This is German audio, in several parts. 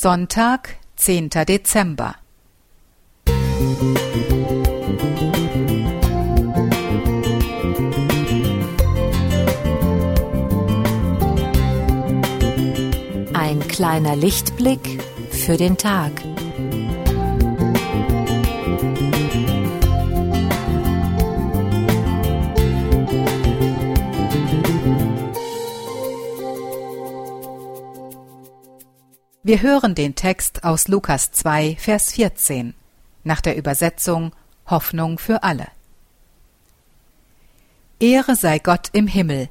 Sonntag, 10. Dezember. Ein kleiner Lichtblick für den Tag. Wir hören den Text aus Lukas 2, Vers 14 nach der Übersetzung Hoffnung für alle. Ehre sei Gott im Himmel,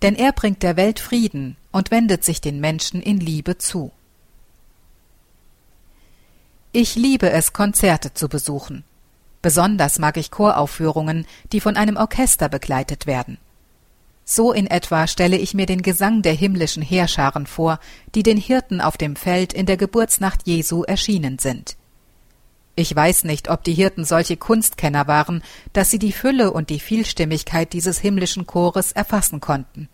denn er bringt der Welt Frieden und wendet sich den Menschen in Liebe zu. Ich liebe es, Konzerte zu besuchen. Besonders mag ich Choraufführungen, die von einem Orchester begleitet werden. So in etwa stelle ich mir den Gesang der himmlischen Heerscharen vor, die den Hirten auf dem Feld in der Geburtsnacht Jesu erschienen sind. Ich weiß nicht, ob die Hirten solche Kunstkenner waren, dass sie die Fülle und die Vielstimmigkeit dieses himmlischen Chores erfassen konnten.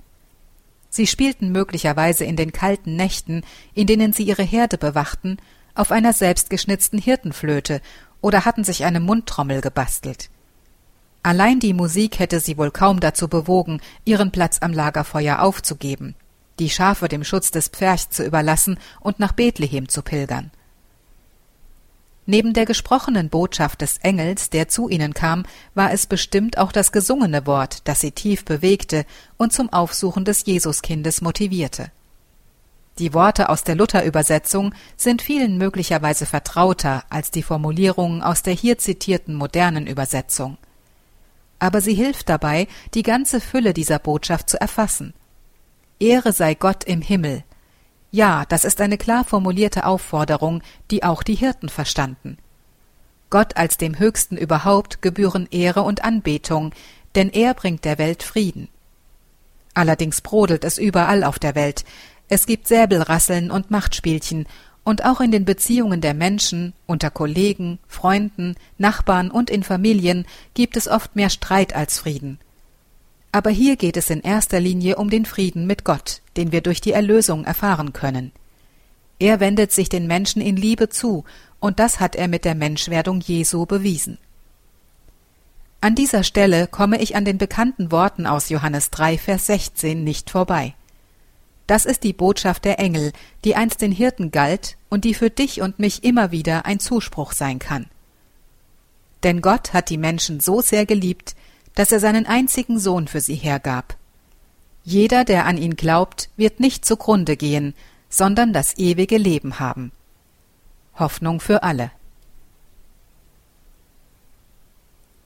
Sie spielten möglicherweise in den kalten Nächten, in denen sie ihre Herde bewachten, auf einer selbstgeschnitzten Hirtenflöte oder hatten sich eine Mundtrommel gebastelt. Allein die Musik hätte sie wohl kaum dazu bewogen, ihren Platz am Lagerfeuer aufzugeben, die Schafe dem Schutz des Pferchs zu überlassen und nach Bethlehem zu pilgern. Neben der gesprochenen Botschaft des Engels, der zu ihnen kam, war es bestimmt auch das gesungene Wort, das sie tief bewegte und zum Aufsuchen des Jesuskindes motivierte. Die Worte aus der Luther-Übersetzung sind vielen möglicherweise vertrauter als die Formulierungen aus der hier zitierten modernen Übersetzung aber sie hilft dabei, die ganze Fülle dieser Botschaft zu erfassen. Ehre sei Gott im Himmel. Ja, das ist eine klar formulierte Aufforderung, die auch die Hirten verstanden. Gott als dem Höchsten überhaupt gebühren Ehre und Anbetung, denn er bringt der Welt Frieden. Allerdings brodelt es überall auf der Welt. Es gibt Säbelrasseln und Machtspielchen, und auch in den Beziehungen der Menschen, unter Kollegen, Freunden, Nachbarn und in Familien gibt es oft mehr Streit als Frieden. Aber hier geht es in erster Linie um den Frieden mit Gott, den wir durch die Erlösung erfahren können. Er wendet sich den Menschen in Liebe zu, und das hat er mit der Menschwerdung Jesu bewiesen. An dieser Stelle komme ich an den bekannten Worten aus Johannes 3, Vers 16 nicht vorbei. Das ist die Botschaft der Engel, die einst den Hirten galt und die für dich und mich immer wieder ein Zuspruch sein kann. Denn Gott hat die Menschen so sehr geliebt, dass er seinen einzigen Sohn für sie hergab. Jeder, der an ihn glaubt, wird nicht zugrunde gehen, sondern das ewige Leben haben. Hoffnung für alle.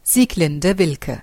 Sieglinde Wilke